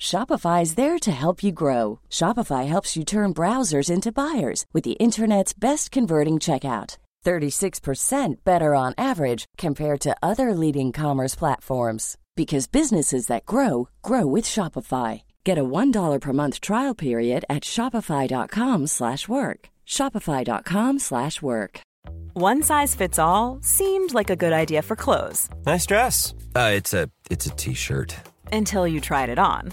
Shopify is there to help you grow. Shopify helps you turn browsers into buyers with the internet's best converting checkout. 36% better on average compared to other leading commerce platforms because businesses that grow grow with Shopify. Get a $1 per month trial period at shopify.com/work. shopify.com/work. One size fits all seemed like a good idea for clothes Nice dress. Uh, it's a it's a t-shirt. until you tried it on.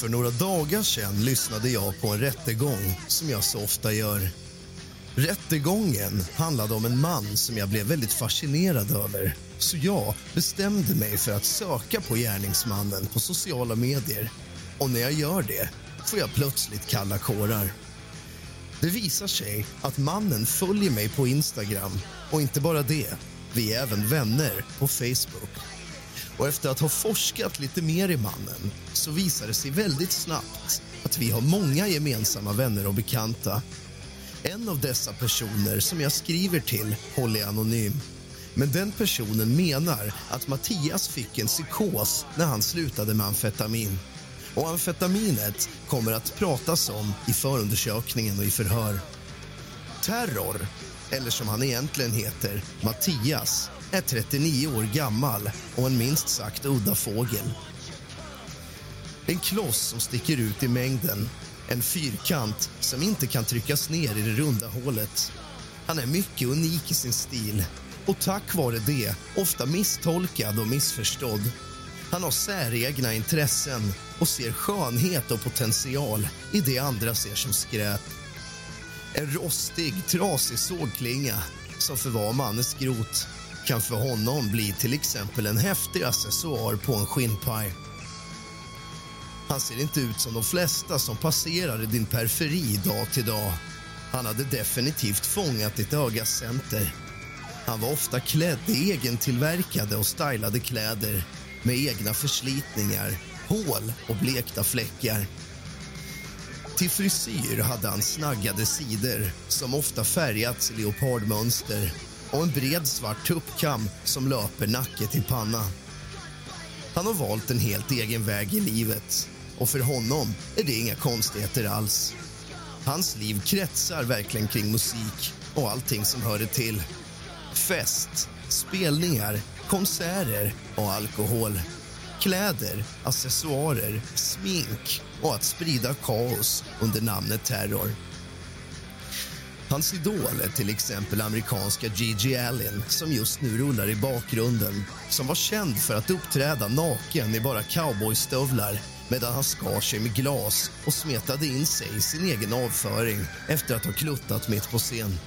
För några dagar sedan lyssnade jag på en rättegång som jag så ofta gör. Rättegången handlade om en man som jag blev väldigt fascinerad över. Så jag bestämde mig för att söka på gärningsmannen på sociala medier. Och när jag gör det får jag plötsligt kalla kårar. Det visar sig att mannen följer mig på Instagram och inte bara det, vi är även vänner på Facebook. Och efter att ha forskat lite mer i mannen så visar det sig väldigt snabbt att vi har många gemensamma vänner och bekanta. En av dessa personer som jag skriver till håller jag anonym. Men den personen menar att Mattias fick en psykos när han slutade med amfetamin. Och amfetaminet kommer att pratas om i förundersökningen och i förhör. Terror, eller som han egentligen heter, Mattias är 39 år gammal och en minst sagt udda fågel. En kloss som sticker ut i mängden. En fyrkant som inte kan tryckas ner i det runda hålet. Han är mycket unik i sin stil och tack vare det ofta misstolkad och missförstådd. Han har säregna intressen och ser skönhet och potential i det andra ser som skräp. En rostig, trasig sågklinga som förvar mannens grot kan för honom bli till exempel en häftig accessoar på en skinnpaj. Han ser inte ut som de flesta som passerar i din periferi dag till dag. Han hade definitivt fångat ditt ögas center. Han var ofta klädd i egentillverkade och stylade kläder med egna förslitningar, hål och blekta fläckar. Till frisyr hade han snaggade sidor som ofta färgats i leopardmönster och en bred svart tuppkam som löper nacke till panna. Han har valt en helt egen väg i livet och för honom är det inga konstigheter alls. Hans liv kretsar verkligen kring musik och allting som hör det till. Fest, spelningar, konserter och alkohol. Kläder, accessoarer, smink och att sprida kaos under namnet terror. Hans idol är till exempel amerikanska Gigi Allen som just nu rullar i bakgrunden som var känd för att uppträda naken i bara cowboystövlar medan han skar sig med glas och smetade in sig i sin egen avföring efter att ha kluttat mitt på scen.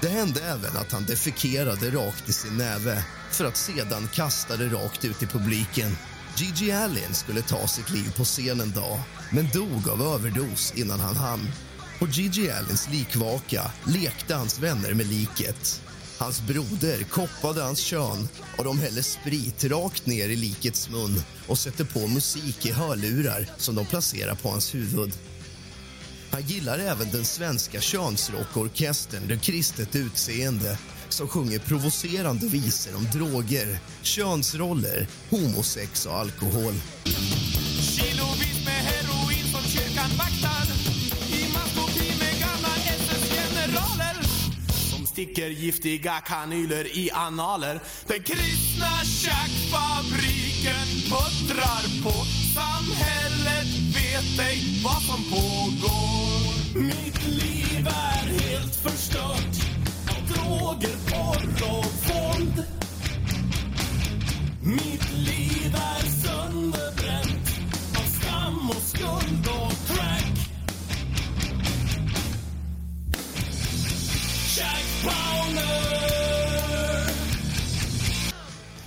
Det hände även att han defekerade rakt i sin näve för att sedan kasta det rakt ut i publiken. Gigi Allen skulle ta sitt liv på scen en dag men dog av överdos innan han hann. På Gigi Allens likvaka lekte hans vänner med liket. Hans broder koppade hans kön och de hällde sprit rakt ner i likets mun och sätter på musik i hörlurar som de placerar på hans huvud. Han gillar även den svenska könsrockorkestern Det kristet utseende som sjunger provocerande visor om droger, könsroller, homosex och alkohol. Sticker giftiga kanyler i analer. Den kristna tjackfabriken puttrar på. Samhället vet ej vad som pågår. Mitt liv är helt förstört Av droger, porr och våld. Mitt liv är sönderbränt av skam och skuld och crack.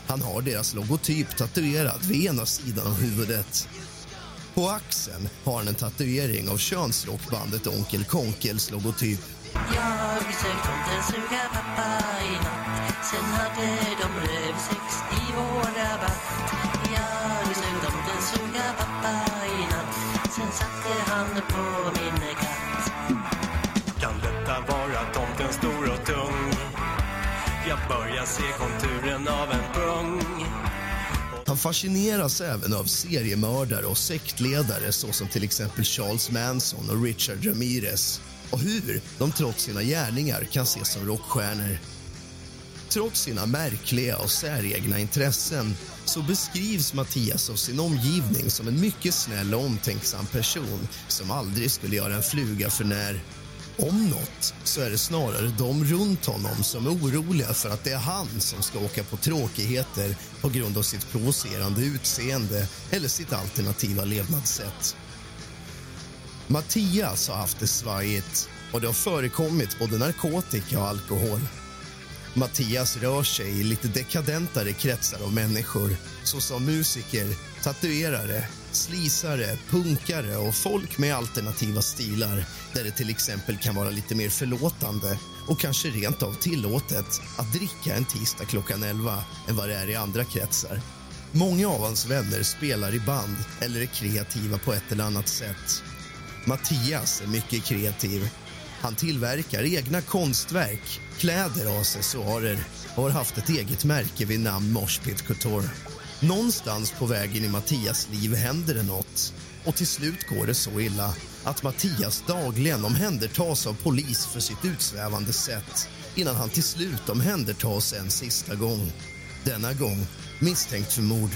Han har deras logotyp tatuerad vid ena sidan av huvudet. På axeln har han en tatuering av könsrockbandet Onkel Konkels logotyp. Jag sökt tomten suga pappa i natt Sen hade de rövsex i vår rabatt Jag sökt tomten suga pappa i natt Sen satte han på min börjar se konturen av en pung. Han fascineras även av seriemördare och sektledare såsom till exempel Charles Manson och Richard Ramirez och hur de trots sina gärningar kan ses som rockstjärnor. Trots sina märkliga och säregna intressen så beskrivs Mattias av sin omgivning som en mycket snäll och omtänksam person som aldrig skulle göra en fluga för när. Om något så är det snarare de runt honom som är oroliga för att det är han som ska åka på tråkigheter på grund av sitt provocerande utseende eller sitt alternativa levnadssätt. Mattias har haft det svajigt och det har förekommit både narkotika och alkohol. Mattias rör sig i lite dekadentare kretsar av människor såsom musiker, tatuerare, slisare, punkare och folk med alternativa stilar där det till exempel kan vara lite mer förlåtande och kanske rent av tillåtet att dricka en tisdag klockan 11 än vad det är i andra kretsar. Många av hans vänner spelar i band eller är kreativa på ett eller annat sätt. Mattias är mycket kreativ. Han tillverkar egna konstverk, kläder och accessoarer och har haft ett eget märke vid namn Moshpit Couture. Någonstans på vägen i Mattias liv händer det något och till slut går det så illa att Mattias dagligen omhändertas av polis för sitt utsvävande sätt innan han till slut omhändertas en sista gång. Denna gång misstänkt för mord.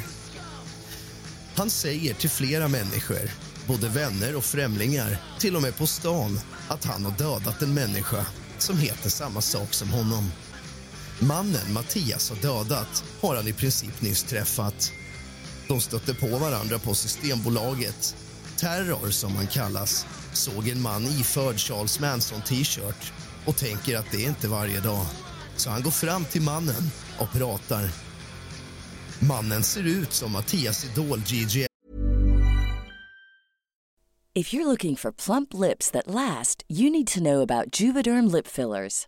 Han säger till flera människor, både vänner och främlingar till och med på stan att han har dödat en människa som heter samma sak som honom. Mannen Mattias har dödat har han i princip nyss träffat. De stötte på varandra på Systembolaget. Terror, som han kallas, såg en man iförd Charles Manson-t-shirt och tänker att det är inte varje dag. Så han går fram till mannen och pratar. Mannen ser ut som Mattias idol Gigi If you're looking for plump lips that last, you need to know about Juvederm lip fillers.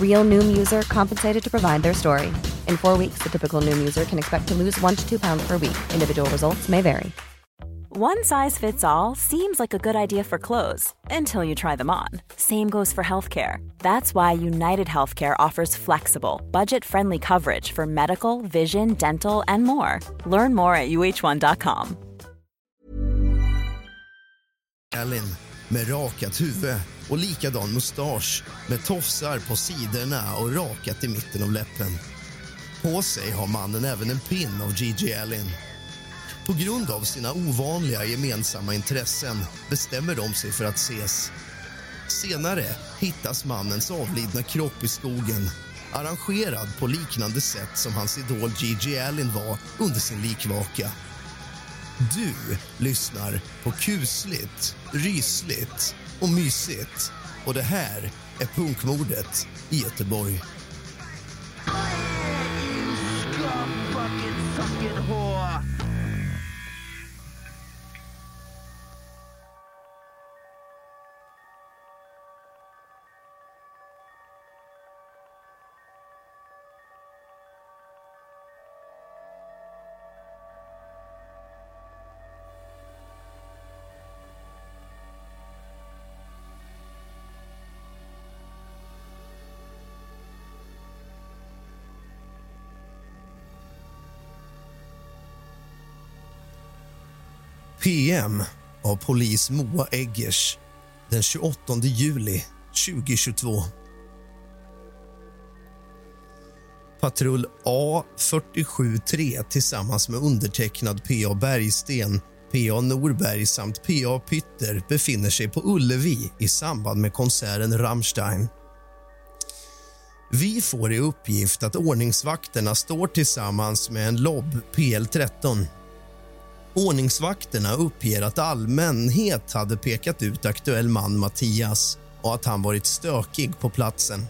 Real Noom user compensated to provide their story. In four weeks, the typical Noom user can expect to lose one to two pounds per week. Individual results may vary. One size fits all seems like a good idea for clothes until you try them on. Same goes for healthcare. That's why United Healthcare offers flexible, budget friendly coverage for medical, vision, dental, and more. Learn more at uh1.com. Ellen med rakat huvud och likadan mustasch med tofsar på sidorna och rakat i mitten av läppen. På sig har mannen även en pin av Gigi Allen. På grund av sina ovanliga gemensamma intressen bestämmer de sig för att ses. Senare hittas mannens avlidna kropp i skogen arrangerad på liknande sätt som hans idol Gigi Allen var under sin likvaka. Du lyssnar på kusligt, rysligt och mysigt. Och det här är punkmordet i Göteborg. PM av polis Moa Eggers den 28 juli 2022. Patrull A473 tillsammans med undertecknad PA Bergsten, PA Norberg samt PA Pytter befinner sig på Ullevi i samband med konserten Rammstein. Vi får i uppgift att ordningsvakterna står tillsammans med en LOB PL13 Ordningsvakterna uppger att allmänhet hade pekat ut aktuell man Mattias och att han varit stökig på platsen.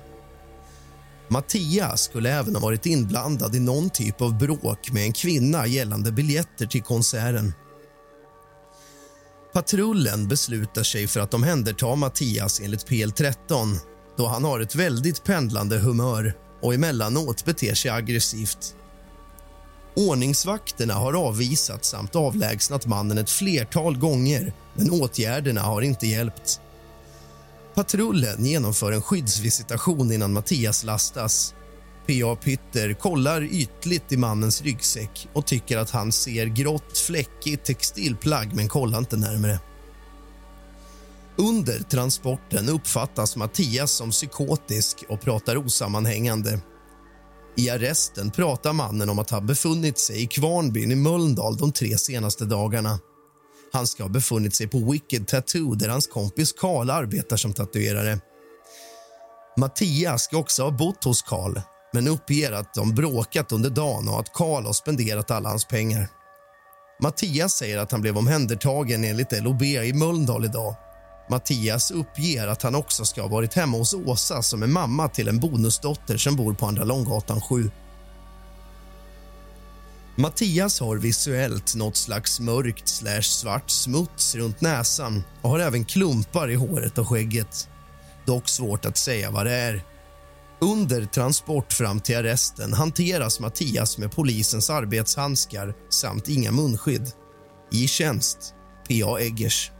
Mattias skulle även ha varit inblandad i någon typ av bråk med en kvinna gällande biljetter till konserten. Patrullen beslutar sig för att omhänderta Mattias enligt PL13 då han har ett väldigt pendlande humör och emellanåt beter sig aggressivt. Ordningsvakterna har avvisat samt avlägsnat mannen ett flertal gånger men åtgärderna har inte hjälpt. Patrullen genomför en skyddsvisitation innan Mattias lastas. PA Pytter kollar ytligt i mannens ryggsäck och tycker att han ser grått, fläckigt textilplagg men kollar inte närmare. Under transporten uppfattas Mattias som psykotisk och pratar osammanhängande i arresten pratar mannen om att ha befunnit sig i Kvarnbyn i Mölndal de tre senaste dagarna. Han ska ha befunnit sig på Wicked Tattoo där hans kompis Karl arbetar som tatuerare. Mattias ska också ha bott hos Karl men uppger att de bråkat under dagen och att Karl har spenderat alla hans pengar. Mattias säger att han blev omhändertagen enligt LOB i Mölndal idag Mattias uppger att han också ska ha varit hemma hos Åsa som är mamma till en bonusdotter som bor på Andra Långgatan 7. Mattias har visuellt något slags mörkt slash svart smuts runt näsan och har även klumpar i håret och skägget. Dock svårt att säga vad det är. Under transport fram till arresten hanteras Mattias med polisens arbetshandskar samt inga munskydd. I tjänst, P.A. Eggers.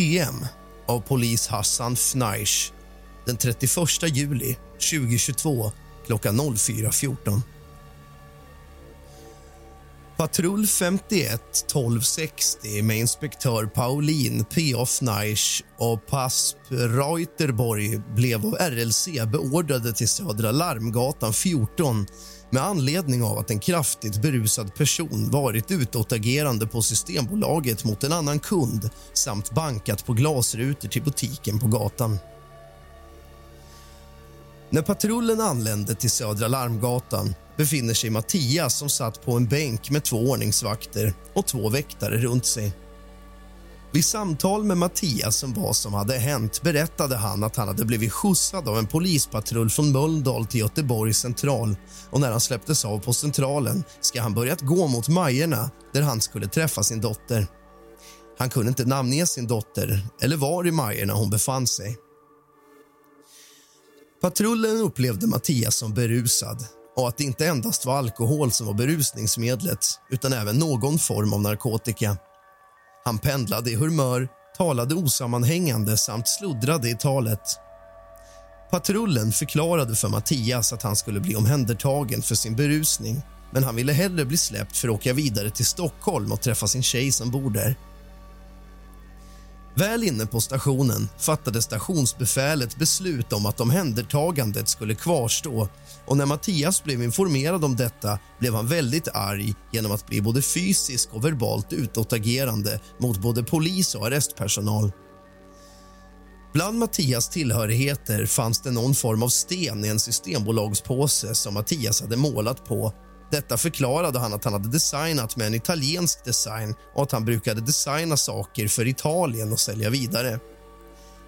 PM av polis Hassan Fnaish den 31 juli 2022 klockan 04.14. Patrull 51 1260 med inspektör Paulin P.A. Fnaish och PASP Reuterborg blev av RLC beordrade till Södra Larmgatan 14 med anledning av att en kraftigt berusad person varit utåtagerande på Systembolaget mot en annan kund samt bankat på glasrutor till butiken på gatan. När patrullen anlände till Södra Larmgatan befinner sig Mattias som satt på en bänk med två ordningsvakter och två väktare runt sig. Vid samtal med Mattias om vad som hade hänt berättade han att han hade blivit skjutsad av en polispatrull från Mölndal till Göteborgs central och när han släpptes av på centralen ska han börjat gå mot Majerna där han skulle träffa sin dotter. Han kunde inte namnge sin dotter eller var i Majerna hon befann sig. Patrullen upplevde Mattias som berusad och att det inte endast var alkohol som var berusningsmedlet utan även någon form av narkotika. Han pendlade i humör, talade osammanhängande samt sluddrade i talet. Patrullen förklarade för Mattias att han skulle bli omhändertagen för sin berusning men han ville hellre bli släppt för att åka vidare till Stockholm och träffa sin tjej som bor där. Väl inne på stationen fattade stationsbefälet beslut om att omhändertagandet skulle kvarstå och när Mattias blev informerad om detta blev han väldigt arg genom att bli både fysiskt och verbalt utåtagerande mot både polis och arrestpersonal. Bland Mattias tillhörigheter fanns det någon form av sten i en systembolagspåse som Mattias hade målat på detta förklarade han att han hade designat med en italiensk design och att han brukade designa saker för Italien och sälja vidare.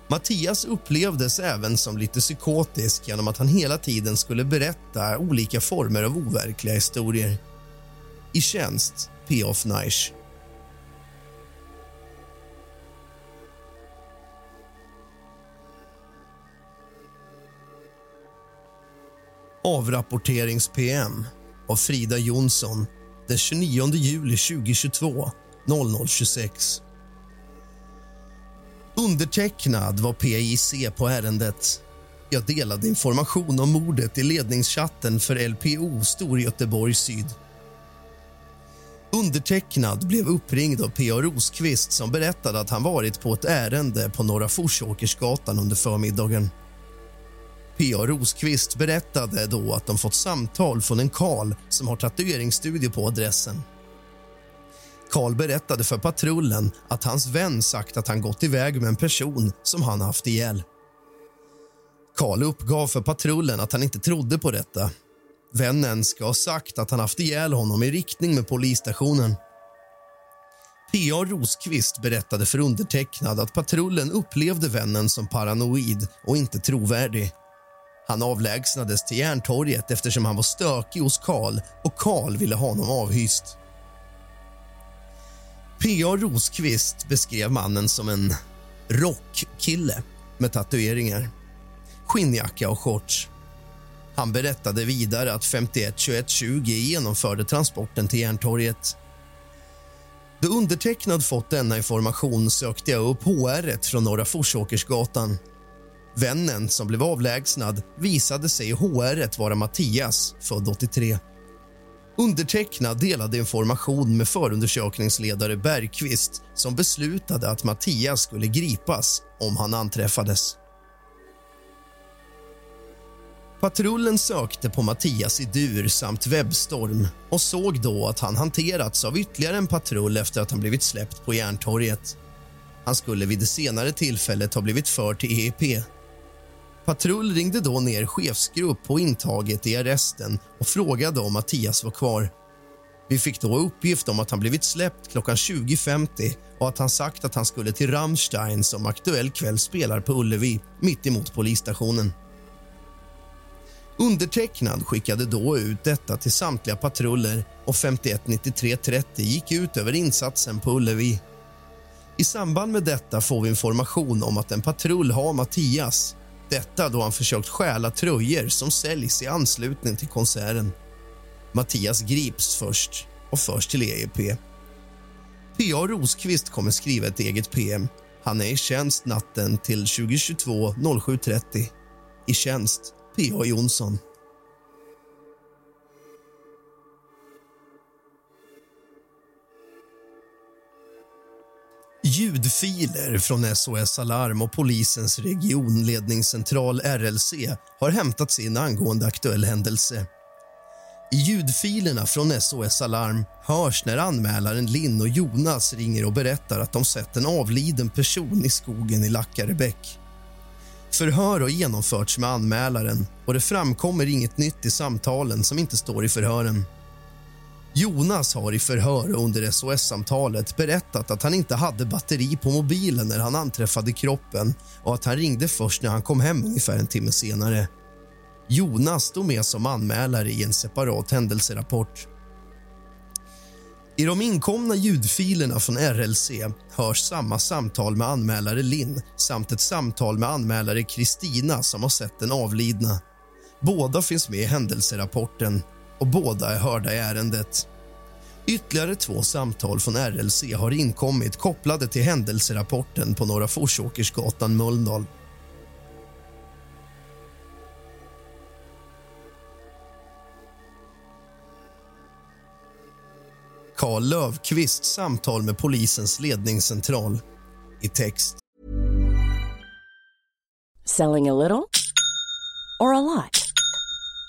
Mattias upplevdes även som lite psykotisk genom att han hela tiden skulle berätta olika former av overkliga historier. I tjänst, P.O.F. Neisch. Avrapporterings-PM av Frida Jonsson den 29 juli 2022 00.26. Undertecknad var PIC på ärendet. Jag delade information om mordet i ledningschatten för LPO Storgöteborg Syd. Undertecknad blev uppringd av P.A. Rosqvist som berättade att han varit på ett ärende på Norra Forsåkersgatan under förmiddagen. P.A. Rosqvist berättade då att de fått samtal från en Karl som har tatueringsstudio på adressen. Karl berättade för patrullen att hans vän sagt att han gått iväg med en person som han haft ihjäl. Karl uppgav för patrullen att han inte trodde på detta. Vännen ska ha sagt att han haft ihjäl honom i riktning med polisstationen. P.A. Rosqvist berättade för undertecknad att patrullen upplevde vännen som paranoid och inte trovärdig. Han avlägsnades till Järntorget eftersom han var stökig hos Karl och Karl ville ha honom avhyst. P.A. Rosqvist beskrev mannen som en rockkille med tatueringar, skinnjacka och shorts. Han berättade vidare att 51 21 20 genomförde transporten till Järntorget. Då undertecknad fått denna information sökte jag upp HR från Norra Forsåkersgatan Vännen som blev avlägsnad visade sig i HR vara Mattias, född 83. Undertecknad delade information med förundersökningsledare Bergqvist som beslutade att Mattias skulle gripas om han anträffades. Patrullen sökte på Mattias i dur samt webbstorm och såg då att han hanterats av ytterligare en patrull efter att han blivit släppt på Järntorget. Han skulle vid det senare tillfället ha blivit förd till EEP Patrull ringde då ner chefsgrupp på intaget i arresten och frågade om Mattias var kvar. Vi fick då uppgift om att han blivit släppt klockan 20.50 och att han sagt att han skulle till Rammstein som aktuell kväll spelar på Ullevi, mitt emot polisstationen. Undertecknad skickade då ut detta till samtliga patruller och 519330 gick ut över insatsen på Ullevi. I samband med detta får vi information om att en patrull har Mattias detta då han försökt stjäla tröjor som säljs i anslutning till konserten. Mattias grips först och förs till EEP. P.A. Rosqvist kommer skriva ett eget PM. Han är i tjänst natten till 2022 07.30. I tjänst P.A. Jonsson. Ljudfiler från SOS Alarm och polisens regionledningscentral RLC har hämtats in angående aktuell händelse. I ljudfilerna från SOS Alarm hörs när anmälaren Linn och Jonas ringer och berättar att de sett en avliden person i skogen i Lackarebäck. Förhör har genomförts med anmälaren och det framkommer inget nytt i samtalen som inte står i förhören. Jonas har i förhör under SOS-samtalet berättat att han inte hade batteri på mobilen när han anträffade kroppen och att han ringde först när han kom hem ungefär en timme senare. Jonas stod med som anmälare i en separat händelserapport. I de inkomna ljudfilerna från RLC hörs samma samtal med anmälare Linn samt ett samtal med anmälare Kristina som har sett den avlidna. Båda finns med i händelserapporten och båda är hörda i ärendet. Ytterligare två samtal från RLC har inkommit kopplade till händelserapporten på Norra Forsåkersgatan, Mölndal. Karl Löfqvist samtal med polisens ledningscentral i text. Selling a little or a lot?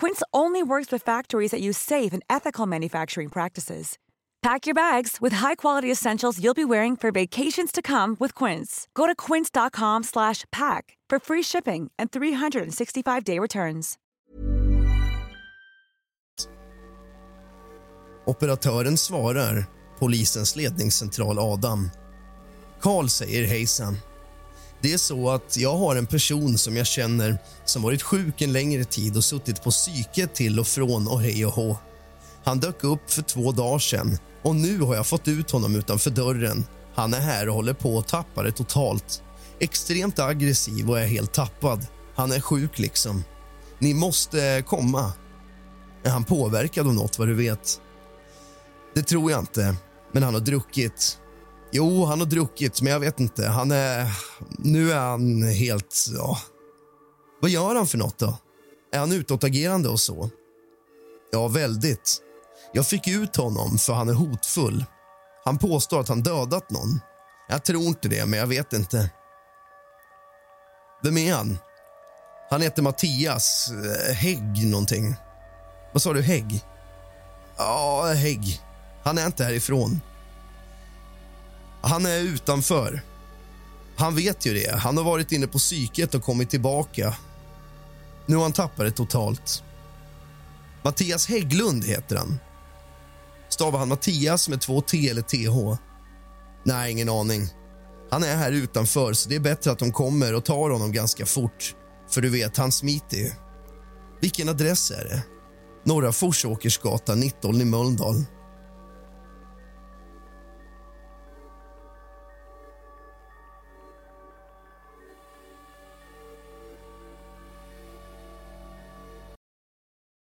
Quince only works with factories that use safe and ethical manufacturing practices. Pack your bags with high-quality essentials you'll be wearing for vacations to come with Quince. Go to quince.com/pack for free shipping and 365-day returns. Operatören svarar polisens ledningscentral Adam. Karl säger hejsan. Det är så att jag har en person som jag känner som varit sjuk en längre tid och suttit på psyket till och från och hej och hå. Han dök upp för två dagar sedan och nu har jag fått ut honom utanför dörren. Han är här och håller på att tappa det totalt. Extremt aggressiv och är helt tappad. Han är sjuk liksom. Ni måste komma. Är han påverkad av något vad du vet? Det tror jag inte, men han har druckit. Jo, han har druckit, men jag vet inte. Han är... Nu är han helt... Ja. Vad gör han för något då? Är han utåtagerande och så? Ja, väldigt. Jag fick ut honom för han är hotfull. Han påstår att han dödat någon. Jag tror inte det, men jag vet inte. Vem är han? Han heter Mattias eh, Hägg någonting. Vad sa du, Hägg? Ja, Hägg. Han är inte härifrån. Han är utanför. Han vet ju det. Han har varit inne på psyket och kommit tillbaka. Nu har han tappat det totalt. Mattias Hägglund heter han. Stavar han Mattias med två T eller TH? Nej, ingen aning. Han är här utanför, så det är bättre att de kommer och tar honom ganska fort. För du vet, han smiter ju. Vilken adress är det? Norra Forsåkersgatan 19 i Mölndal.